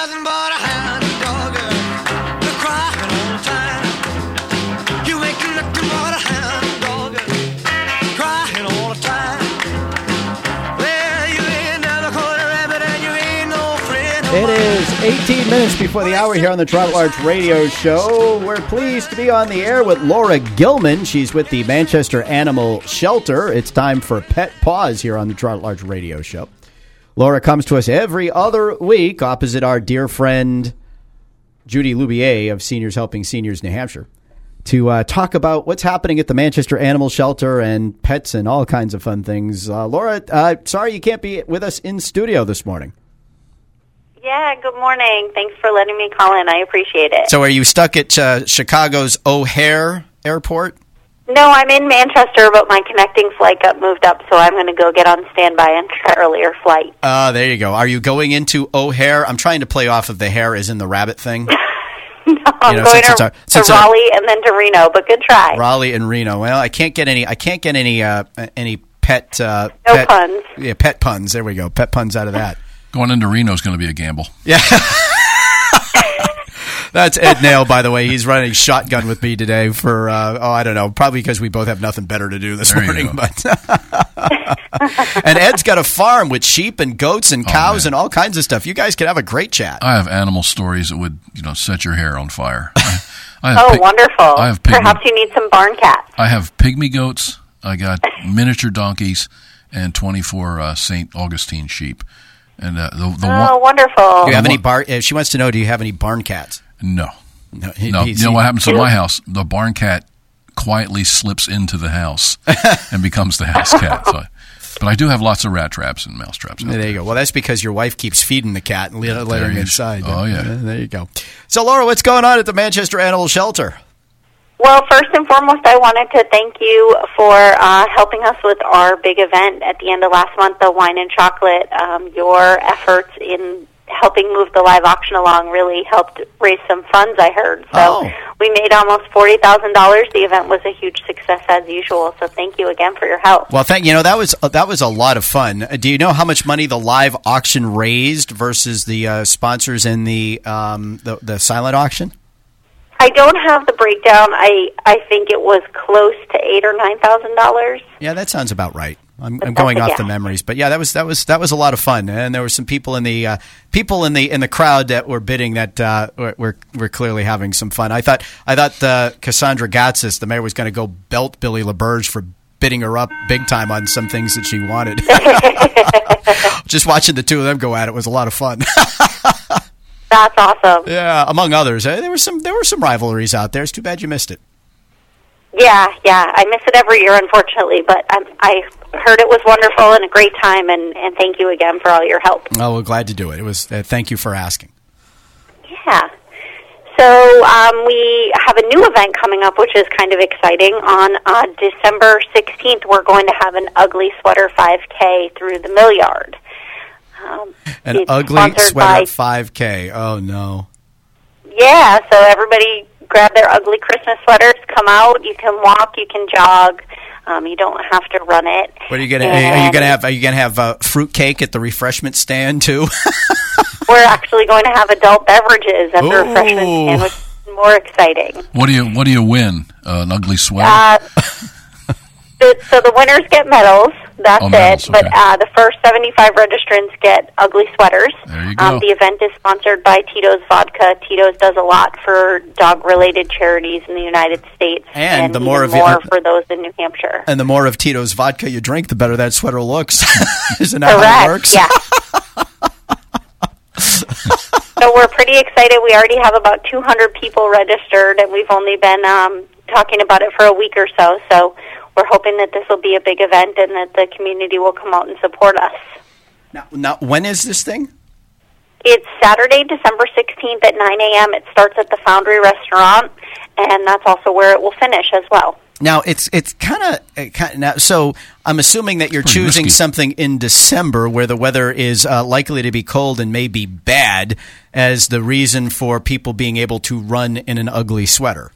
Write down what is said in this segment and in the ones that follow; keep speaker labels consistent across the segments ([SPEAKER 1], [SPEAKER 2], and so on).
[SPEAKER 1] nothing but a hound dog. You're crying all the time. You ain't nothing but a hound dog. Crying all the time. Well, you ain't never caught a rabbit and you ain't no friend. of
[SPEAKER 2] It is 18 minutes before the hour here on the Toronto Arts Radio Show. We're pleased to be on the air with Laura Gilman. She's with the Manchester Animal Shelter. It's time for Pet Paws here on the Toronto Arts Radio Show. Laura comes to us every other week opposite our dear friend Judy Lubier of Seniors Helping Seniors New Hampshire to uh, talk about what's happening at the Manchester Animal Shelter and pets and all kinds of fun things. Uh, Laura, uh, sorry you can't be with us in studio this morning.
[SPEAKER 3] Yeah, good morning. Thanks for letting me call in. I appreciate it.
[SPEAKER 2] So, are you stuck at uh, Chicago's O'Hare Airport?
[SPEAKER 3] No, I'm in Manchester, but my connecting flight got moved up, so I'm going to go get on standby and try earlier flight.
[SPEAKER 2] Uh, there you go. Are you going into O'Hare? I'm trying to play off of the hare is in the rabbit thing.
[SPEAKER 3] no, I'm going to,
[SPEAKER 2] it's our-
[SPEAKER 3] to
[SPEAKER 2] since our-
[SPEAKER 3] Raleigh and then to Reno, but good try.
[SPEAKER 2] Raleigh and Reno. Well, I can't get any. I can't get any. Uh, any pet. Uh,
[SPEAKER 3] No
[SPEAKER 2] pet,
[SPEAKER 3] puns.
[SPEAKER 2] Yeah, pet puns. There we go. Pet puns out of that.
[SPEAKER 4] Going into Reno is going to be a gamble.
[SPEAKER 2] Yeah. That's Ed Naile, by the way. He's running shotgun with me today for, uh, oh, I don't know, probably because we both have nothing better to do this
[SPEAKER 4] There
[SPEAKER 2] morning. But and Ed's got a farm with sheep and goats and cows
[SPEAKER 4] man.
[SPEAKER 2] and all kinds of stuff. You guys could have a great chat.
[SPEAKER 4] I have animal stories that would, you know, set your hair on fire. I, I have
[SPEAKER 3] oh,
[SPEAKER 4] pig-
[SPEAKER 3] wonderful.
[SPEAKER 4] I have pygmy,
[SPEAKER 3] Perhaps you need some barn cats.
[SPEAKER 4] I have pygmy goats. I got miniature donkeys and 24 uh, St. Augustine sheep. And uh, the, the
[SPEAKER 3] Oh,
[SPEAKER 4] one,
[SPEAKER 3] wonderful.
[SPEAKER 2] Do you have any bar? Uh, she wants to know: Do you have any barn cats?
[SPEAKER 4] No,
[SPEAKER 2] No. he-
[SPEAKER 4] no. You know what happens in my house? The barn cat quietly slips into the house and becomes the house cat. So, but I do have lots of rat traps and mouse traps. out
[SPEAKER 2] There you go. Well, that's because your wife keeps feeding the cat and let, let him inside.
[SPEAKER 4] oh, yeah.
[SPEAKER 2] Uh, there you go. So, Laura, what's going on at the Manchester Animal Shelter?
[SPEAKER 3] Well, first and foremost, I wanted to thank you for uh, helping us with our big event at the end of last month, the Wine and Chocolate. Um, your efforts in helping move the live auction along really helped raise some funds, I heard. So
[SPEAKER 2] Oh.
[SPEAKER 3] we made almost $40,000. The event was a huge success as usual, so thank you again for your help.
[SPEAKER 2] Well, thank you know that was uh, that was a lot of fun. Uh, Do you know how much money the live auction raised versus the uh, sponsors in the, um, the the silent auction?
[SPEAKER 3] I don't have the breakdown. I, I think it was close to eight or $9,000.
[SPEAKER 2] Yeah, that sounds about right. I'm, I'm going off
[SPEAKER 3] guess.
[SPEAKER 2] the memories, but yeah, that was that was that was a lot of fun, and there were some people in the uh, people in the in the crowd that were bidding that uh, were, were clearly having some fun. I thought I thought uh, Cassandra Gatsas, the mayor, was going to go belt Billy LaBerge for bidding her up big time on some things that she wanted. Just watching the two of them go at it was a lot of fun.
[SPEAKER 3] That's awesome.
[SPEAKER 2] yeah, among others, there were some there were some rivalries out there. It's too bad you missed it.
[SPEAKER 3] Yeah, yeah. I miss it every year, unfortunately, but um, I heard it was wonderful and a great time, and, and thank you again for all your help.
[SPEAKER 2] Oh, we're glad to do it. It was. Uh, thank you for asking.
[SPEAKER 3] Yeah. So um, we have a new event coming up, which is kind of exciting. On uh, December 16th, we're going to have an Ugly Sweater 5K through the Mill Yard. Um,
[SPEAKER 2] An ugly sweater
[SPEAKER 3] by-
[SPEAKER 2] 5K. Oh no.
[SPEAKER 3] Yeah, so everybody grab their ugly Christmas sweaters, come out. You can walk, you can jog. Um, you don't have to run it.
[SPEAKER 2] What are you gonna? Are you gonna have? Are you gonna have uh, fruit cake at the refreshment stand too?
[SPEAKER 3] We're actually going to have adult beverages at the
[SPEAKER 2] Ooh.
[SPEAKER 3] refreshment stand, which is more exciting.
[SPEAKER 4] What do you What do you win? Uh, an ugly sweater?
[SPEAKER 3] Uh, the, so the winners get medals. That's
[SPEAKER 4] Oh, medals,
[SPEAKER 3] it. But uh, the first 75 registrants get ugly sweaters.
[SPEAKER 4] There you go.
[SPEAKER 3] Um, the event is sponsored by Tito's Vodka. Tito's does a lot for dog-related charities in the United States,
[SPEAKER 2] And the
[SPEAKER 3] even
[SPEAKER 2] more of it-
[SPEAKER 3] more for those in New Hampshire.
[SPEAKER 2] and the more of Tito's vodka you drink, the better that sweater looks. Isn't that how it works?
[SPEAKER 3] Yeah. so we're pretty excited. We already have about 200 people registered, and we've only been um, talking about it for a week or so. So we're hoping that this will be a big event and that the community will come out and support us.
[SPEAKER 2] Now, now, when is this thing?
[SPEAKER 3] It's Saturday, December 16th at 9 a.m. It starts at the Foundry Restaurant, and that's also where it will finish as well.
[SPEAKER 2] Now it's it's kind of now. So I'm assuming that you're choosing
[SPEAKER 4] risky.
[SPEAKER 2] something in December where the weather is uh, likely to be cold and may be bad as the reason for people being able to run in an ugly sweater.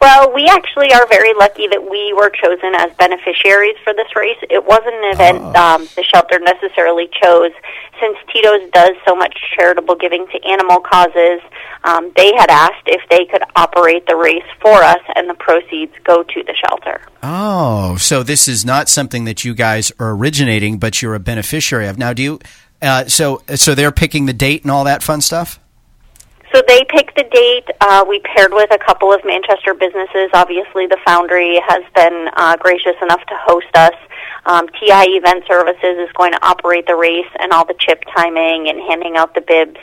[SPEAKER 3] Well, we actually are very lucky that we were chosen as beneficiaries for this race. It wasn't an event um, the shelter necessarily chose. Since Tito's does so much charitable giving to animal causes, um, they had asked if they could operate the race for us, and the proceeds go to the shelter.
[SPEAKER 2] Oh, so this is not something that you guys are originating, but you're a beneficiary of. Now, do you? Uh, so, so they're picking the date and all that fun stuff.
[SPEAKER 3] So they picked the date. Uh, we paired with a couple of Manchester businesses. Obviously, the Foundry has been uh, gracious enough to host us. Um, TI Event Services is going to operate the race and all the chip timing and handing out the bibs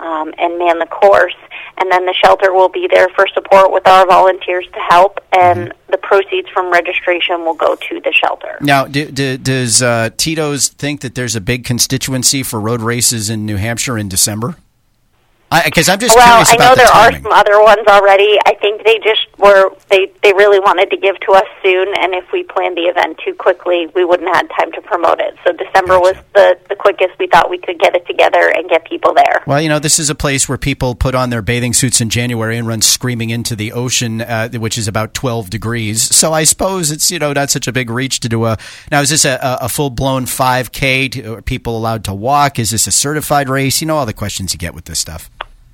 [SPEAKER 3] um, and man the course. And then the shelter will be there for support with our volunteers to help, and the proceeds from registration will go to the shelter.
[SPEAKER 2] Now, do, do, does uh, Tito's think that there's a big constituency for road races in New Hampshire in December? Because I'm just
[SPEAKER 3] well,
[SPEAKER 2] curious
[SPEAKER 3] I know
[SPEAKER 2] the
[SPEAKER 3] there
[SPEAKER 2] timing.
[SPEAKER 3] are some other ones already. I think they just were they they really wanted to give to us soon, and if we planned the event too quickly, we wouldn't have had time to promote it. So December was the the quickest we thought we could get it together and get people there.
[SPEAKER 2] Well, you know, this is a place where people put on their bathing suits in January and run screaming into the ocean, uh, which is about 12 degrees. So I suppose it's, you know, not such a big reach to do a. Now, is this a, a full blown 5K? To, are people allowed to walk? Is this a certified race? You know, all the questions you get with this stuff.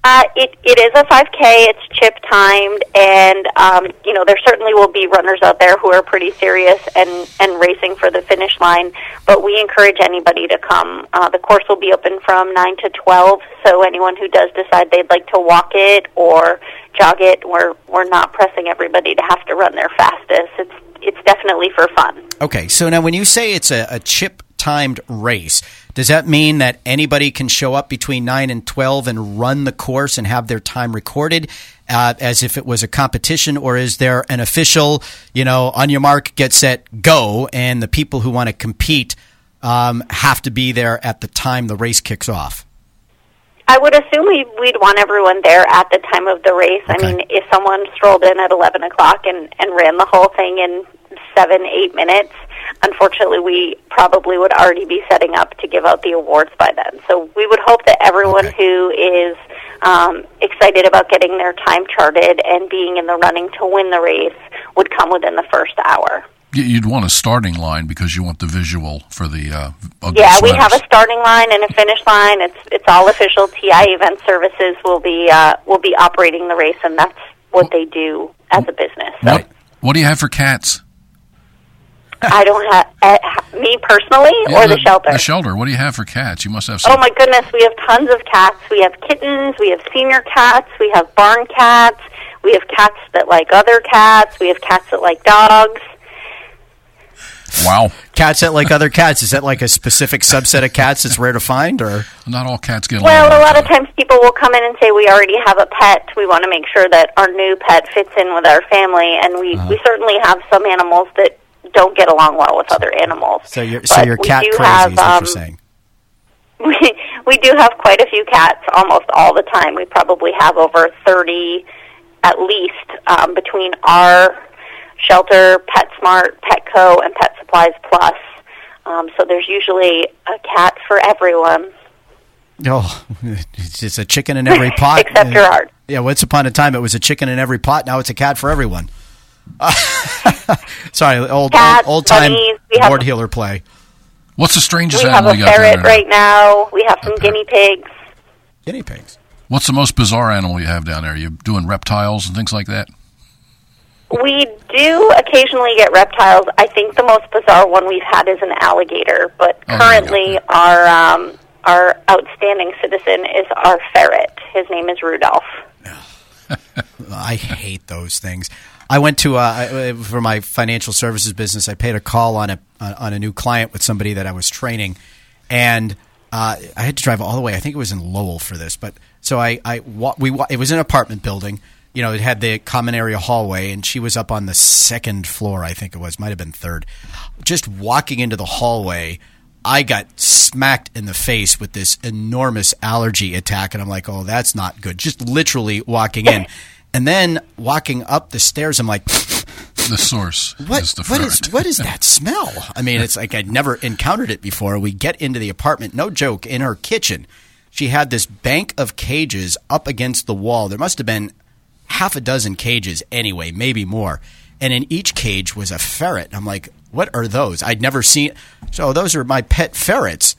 [SPEAKER 3] Uh, it it is a 5K. It's chip timed, and um, you know there certainly will be runners out there who are pretty serious and and racing for the finish line. But we encourage anybody to come. Uh, the course will be open from nine to 12. So anyone who does decide they'd like to walk it or jog it, we're we're not pressing everybody to have to run their fastest. It's it's definitely for fun.
[SPEAKER 2] Okay, so now when you say it's a, a chip timed race, does that mean that anybody can show up between 9 and 12 and run the course and have their time recorded uh, as if it was a competition? Or is there an official, you know, on your mark, get set, go, and the people who want to compete um, have to be there at the time the race kicks off?
[SPEAKER 3] I would assume we, we'd want everyone there at the time of the race.
[SPEAKER 2] Okay.
[SPEAKER 3] I mean, if someone strolled in at 11 o'clock and, and ran the whole thing in seven, eight minutes, unfortunately, we probably would already be setting up to give out the awards by then. So we would hope that everyone
[SPEAKER 2] Okay.
[SPEAKER 3] who is um, excited about getting their time charted and being in the running to win the race would come within the first hour.
[SPEAKER 4] You'd want a starting line because you want the visual for the uh,
[SPEAKER 3] Yeah, we have a starting line and a finish line. It's it's all official. TI Event Services will be uh, will be operating the race, and that's what they do as a business. So
[SPEAKER 4] What, what do you have for cats?
[SPEAKER 3] I don't have uh, me personally
[SPEAKER 4] Yeah,
[SPEAKER 3] or the, shelter.
[SPEAKER 4] The shelter. What do you have for cats? You must have some.
[SPEAKER 3] Oh my goodness, we have tons of cats. We have kittens, we have senior cats, we have barn cats, we have cats that like other cats, we have cats that like dogs.
[SPEAKER 4] Wow.
[SPEAKER 2] Cats that like other cats, is that like a specific subset of cats that's rare to find? or
[SPEAKER 4] Not all cats get along.
[SPEAKER 3] Well, a lot
[SPEAKER 4] each
[SPEAKER 3] of times people will come in and say we already have a pet. We want to make sure that our new pet fits in with our family, and we we certainly have some animals that don't get along well with other animals.
[SPEAKER 2] So you're, so you're cat crazy,
[SPEAKER 3] have,
[SPEAKER 2] is what
[SPEAKER 3] um,
[SPEAKER 2] you're saying.
[SPEAKER 3] we we do have quite a few cats almost all the time. We probably have over thirty at least um, between our shelter, PetSmart, Petco, and Pet Supplies Plus. Um, so there's usually a cat for everyone,
[SPEAKER 2] Oh, it's just a chicken in every pot.
[SPEAKER 3] except Gerard.
[SPEAKER 2] Yeah, once upon a time it was a chicken in every pot. Now it's a cat for everyone. Sorry, old
[SPEAKER 3] Cats,
[SPEAKER 2] old, old time
[SPEAKER 3] bunnies, we have-
[SPEAKER 2] board healer play.
[SPEAKER 4] What's the strangest
[SPEAKER 3] We have
[SPEAKER 4] animal
[SPEAKER 3] a
[SPEAKER 4] you got
[SPEAKER 3] ferret
[SPEAKER 4] down there?
[SPEAKER 3] right now. We have some
[SPEAKER 4] Okay.
[SPEAKER 3] guinea pigs.
[SPEAKER 2] Guinea pigs.
[SPEAKER 4] What's the most bizarre animal you have down there? You doing reptiles and things like that?
[SPEAKER 3] We do occasionally get reptiles. I think the most bizarre one we've had is an alligator, but
[SPEAKER 4] Oh,
[SPEAKER 3] currently our um, our outstanding citizen is our ferret. His name is Rudolph.
[SPEAKER 2] I hate those things. I went to uh, for my financial services business. I paid a call on a on a new client with somebody that I was training, and uh, I had to drive all the way. I think it was in Lowell for this, but so I I we it was an apartment building. You know, it had the common area hallway, and she was up on the second floor. I think it was, might have been third. Just walking into the hallway, I got smacked in the face with this enormous allergy attack, and I'm like, "Oh, that's not good." Just literally walking in, and then walking up the stairs, I'm like,
[SPEAKER 4] The source
[SPEAKER 2] what,
[SPEAKER 4] is the
[SPEAKER 2] what is, what is that smell?" I mean, it's like I'd never encountered it before. We get into the apartment, no joke, in her kitchen, she had this bank of cages up against the wall. There must have been half a dozen cages anyway, maybe more. And in each cage was a ferret. I'm like, what are those? I'd never seen. So those are my pet ferrets.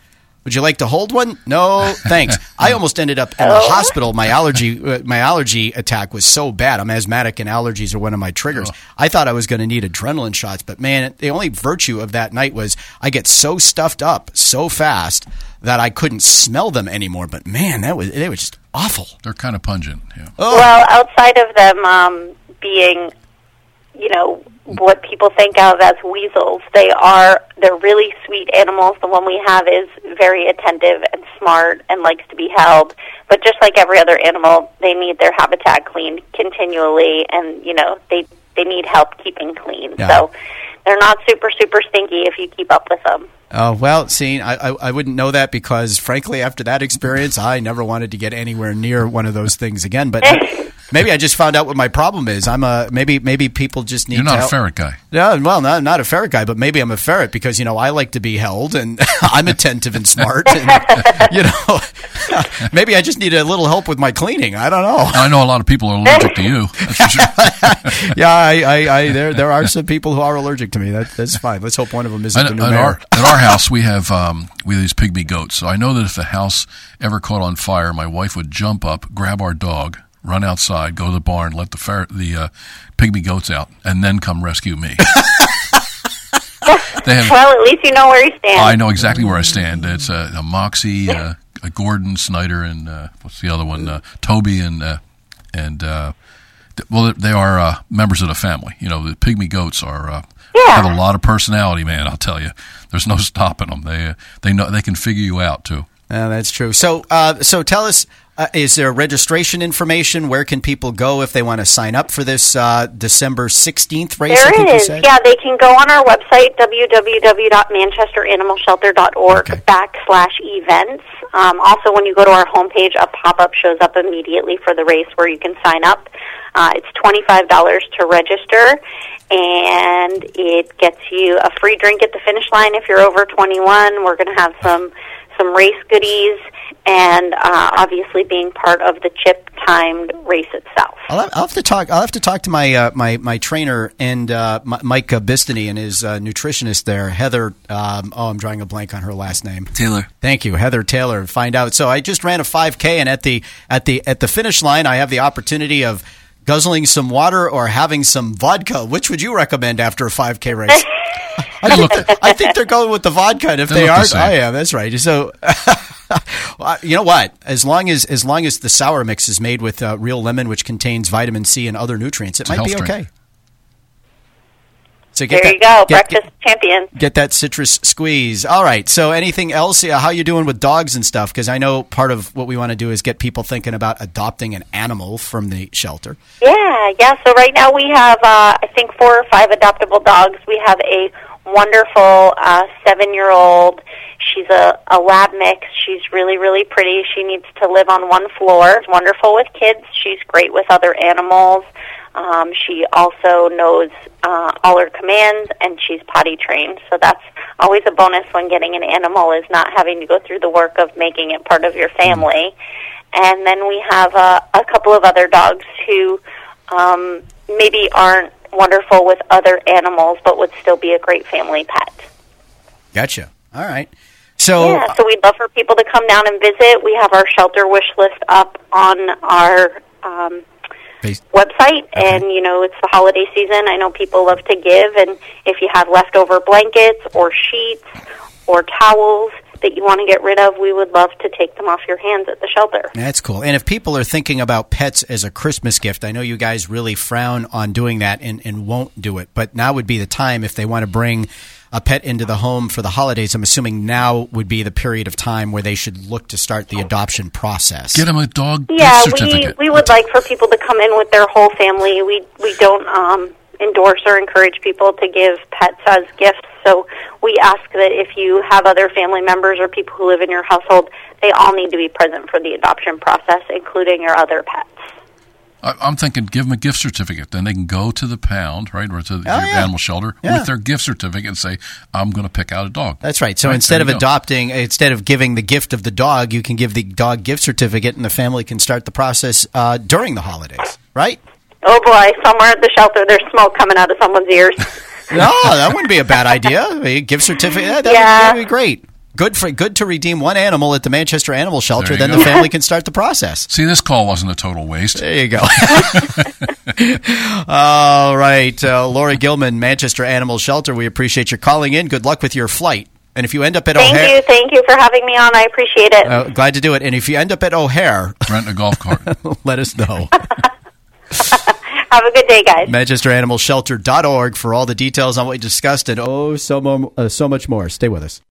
[SPEAKER 2] Would you like to hold one? No, thanks. I almost ended up in the hospital. My allergy, uh, my allergy attack was so bad. I'm asthmatic, and allergies are one of my triggers. I thought I was going to need adrenaline shots, but man, the only virtue of that night was I get so stuffed up so fast that I couldn't smell them anymore. But man, that was it was just awful.
[SPEAKER 4] They're kind of pungent. Yeah.
[SPEAKER 2] Oh.
[SPEAKER 3] Well, outside of them um, being, you know, what people think of as weasels, they are they're really sweet animals. The one we have is very attentive and smart and likes to be held. But just like every other animal, they need their habitat cleaned continually, and you know they they need help keeping clean.
[SPEAKER 2] Yeah.
[SPEAKER 3] So they're not super super stinky if you keep up with them.
[SPEAKER 2] Oh well, seeing I, I I wouldn't know that because frankly, after that experience, I never wanted to get anywhere near one of those things again. But maybe I just found out what my problem is. I'm a maybe maybe people just need.
[SPEAKER 4] You're
[SPEAKER 2] to
[SPEAKER 4] not a
[SPEAKER 2] help-
[SPEAKER 4] ferret guy.
[SPEAKER 2] No, well, not not a ferret guy, but maybe I'm a ferret because you know I like to be held and I'm attentive and smart. And, you know, maybe I just need a little help with my cleaning. I don't know.
[SPEAKER 4] I know a lot of people are allergic to you. That's for sure.
[SPEAKER 2] Yeah, I, I, I there there are some people who are allergic to me. That, that's fine. Let's hope one of them isn't
[SPEAKER 4] At,
[SPEAKER 2] the new
[SPEAKER 4] at
[SPEAKER 2] mayor.
[SPEAKER 4] our, at our house, we have um, we have these pygmy goats. So I know that if the house ever caught on fire, my wife would jump up, grab our dog, run outside, go to the barn, let the ferret, the uh, pygmy goats out, and then come rescue me. they have.
[SPEAKER 3] Well, at least you know where you stand.
[SPEAKER 4] I know exactly where I stand. It's uh, a Moxie, uh, a Gordon Snyder, and uh, what's the other one? Uh, Toby and uh, and uh, well, they are uh, members of the family. You know, the pygmy goats are uh,
[SPEAKER 3] Yeah.
[SPEAKER 4] have a lot of personality, man. I'll tell you, there's no stopping them. They uh, they know they can figure you out too.
[SPEAKER 2] Yeah, that's true. So, uh, so tell us, uh, is there registration information? Where can people go if they want to sign up for this uh, December sixteenth race? I think
[SPEAKER 3] There
[SPEAKER 2] you said?
[SPEAKER 3] Yeah, they can go on our website, www.manchesteranimalshelter.org
[SPEAKER 2] Okay.
[SPEAKER 3] backslash events. Um, also, when you go to our homepage, a pop-up shows up immediately for the race where you can sign up. Uh, it's $25 to register, and it gets you a free drink at the finish line if you're over 21. We're going to have some some race goodies, and uh, obviously being part of the chip timed race itself.
[SPEAKER 2] I'll have, I'll have to talk. I'll have to talk to my uh, my my trainer and uh, M- Mike uh, Bistany and his uh, nutritionist there, Heather. Um, oh, I'm drawing a blank on her last name.
[SPEAKER 5] Taylor.
[SPEAKER 2] Thank you, Heather Taylor. Find out. So I just ran a 5K, and at the at the at the finish line, I have the opportunity of guzzling some water or having some vodka. Which would you recommend after a 5K race? I think, I think they're going with the vodka. And if
[SPEAKER 4] They
[SPEAKER 2] they, aren't,
[SPEAKER 4] same.
[SPEAKER 2] I am. That's right. So, you know what? As long as as long as the sour mix is made with uh, real lemon, which contains vitamin C and other nutrients, it
[SPEAKER 4] a
[SPEAKER 2] might be
[SPEAKER 4] health
[SPEAKER 2] okay. So get
[SPEAKER 3] There
[SPEAKER 2] that,
[SPEAKER 3] you go,
[SPEAKER 2] get-
[SPEAKER 3] breakfast champion.
[SPEAKER 2] get that citrus squeeze. All right. So, anything else? How you doing with dogs and stuff? Because I know part of what we want to do is get people thinking about adopting an animal from the shelter.
[SPEAKER 3] Yeah, yeah. So right now we have, uh, I think, four or five adoptable dogs. We have a wonderful uh, seven-year-old. She's a, a lab mix. She's really, really pretty. She needs to live on one floor. She's wonderful with kids. She's great with other animals. Um, she also knows uh, all her commands, and she's potty trained. So that's always a bonus when getting an animal is not having to go through the work of making it part of your family. And then we have uh, a couple of other dogs who um, maybe aren't wonderful with other animals, but would still be a great family pet.
[SPEAKER 2] Gotcha. All right. So,
[SPEAKER 3] Yeah, so we'd love for people to come down and visit. We have our shelter wish list up on our um, Website, and you know it's the holiday season. I know people love to give, and if you have leftover blankets or sheets or towels that you want to get rid of, we would love to take them off your hands at the shelter.
[SPEAKER 2] That's cool. And if people are thinking about pets as a Christmas gift, I know you guys really frown on doing that and, and won't do it, but now would be the time if they want to bring a pet into the home for the holidays. I'm assuming now would be the period of time where they should look to start the adoption process.
[SPEAKER 4] Get them a dog
[SPEAKER 3] Yeah, we we would like for people to come in with their whole family. We we don't um, endorse or encourage people to give pets as gifts. So we ask that if you have other family members or people who live in your household, they all need to be present for the adoption process, including your other pets.
[SPEAKER 4] I, I'm thinking, give them a gift certificate. Then they can go to the pound, right, or to the
[SPEAKER 2] Oh, yeah.
[SPEAKER 4] animal shelter
[SPEAKER 2] Yeah.
[SPEAKER 4] with their gift certificate and say, "I'm going to pick out a dog."
[SPEAKER 2] That's right. So
[SPEAKER 4] Right,
[SPEAKER 2] instead of
[SPEAKER 4] you go.
[SPEAKER 2] adopting, instead of giving the gift of the dog, you can give the dog gift certificate, and the family can start the process uh, during the holidays. Right?
[SPEAKER 3] Oh boy, somewhere at the shelter there's smoke coming out of someone's ears.
[SPEAKER 2] No, that wouldn't be a bad idea. A gift certificate. Yeah, that, would,
[SPEAKER 3] Yeah.
[SPEAKER 2] that would be great. Good for good to redeem one animal at the Manchester Animal Shelter. Then
[SPEAKER 4] go.
[SPEAKER 2] the family can start the process.
[SPEAKER 4] See, this call wasn't a total waste.
[SPEAKER 2] There you go. All right, uh, Laura Gilman, Manchester Animal Shelter. We appreciate your calling in. Good luck with your flight. And if you end up at
[SPEAKER 3] Thank
[SPEAKER 2] O'Hare, thank
[SPEAKER 3] you, thank you for having me on. I appreciate it.
[SPEAKER 2] uh, glad to do it. And if you end up at O'Hare,
[SPEAKER 4] Rent a golf cart.
[SPEAKER 2] let us know.
[SPEAKER 3] Have a good day, guys.
[SPEAKER 2] ManchesterAnimalShelter.org for all the details on what we discussed and oh, so, mo- uh, so much more. Stay with us.